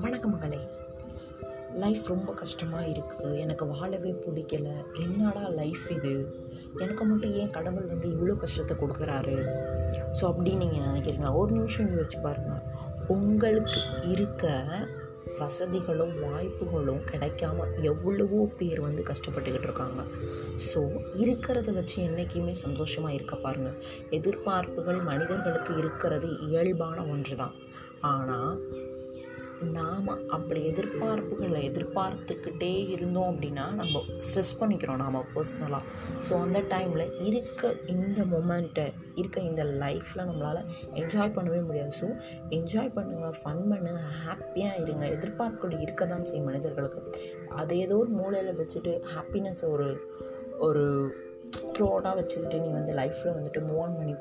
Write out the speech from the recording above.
வணக்கம் மகளே லைஃப் ரொம்ப கஷ்டமாக இருக்குது எனக்கு வாழவே பிடிக்கல. என்னடா லைஃப் இது? எனக்கு மட்டும் ஏன் கடவுள் வந்து இவ்வளோ கஷ்டத்தை கொடுக்குறாரு? ஸோ அப்படின்னு நீங்கள் நினைக்கிறீங்களா? ஒரு நிமிஷம் யோசிச்சு பாருங்கள் உங்களுக்கு இருக்க வசதிகளும் வாய்ப்புகளும் கிடைக்காம எவ்வளவோ பேர் வந்து கஷ்டப்பட்டுக்கிட்டு இருக்காங்க. ஸோ இருக்கிறத வச்சு என்றைக்குமே சந்தோஷமாக இருக்க பாருங்கள் எதிர்பார்ப்புகள் மனிதர்களுக்கு இருக்கிறது இயல்பான ஒன்று தான் ஆனால் நாம் அப்படி எதிர்பார்ப்புகளை எதிர்பார்த்துக்கிட்டே இருந்தோம் அப்படின்னா நம்ம ஸ்ட்ரெஸ் பண்ணிக்கிறோம் நாம் பர்சனலாக ஸோ அந்த டைமில் இருக்க இந்த மொமெண்ட்டை இருக்க இந்த லைஃப்பில் நம்மளால் என்ஜாய் பண்ணவே முடியாது. ஸோ என்ஜாய் பண்ணுங்கள் ஃபன் பண்ணுங்க ஹாப்பியாக இருங்க. எதிர்பார்ப்புகள் இருக்க தான் செய்யும் மனிதர்களுக்கு. அதை ஏதோ ஒரு மூலையில் வச்சுட்டு ஹாப்பினஸ் ஒரு ஒரு த்ரோடாக வச்சுக்கிட்டு நீ வந்து லைஃப்பில் வந்துட்டு மூவ் ஆன் பண்ணி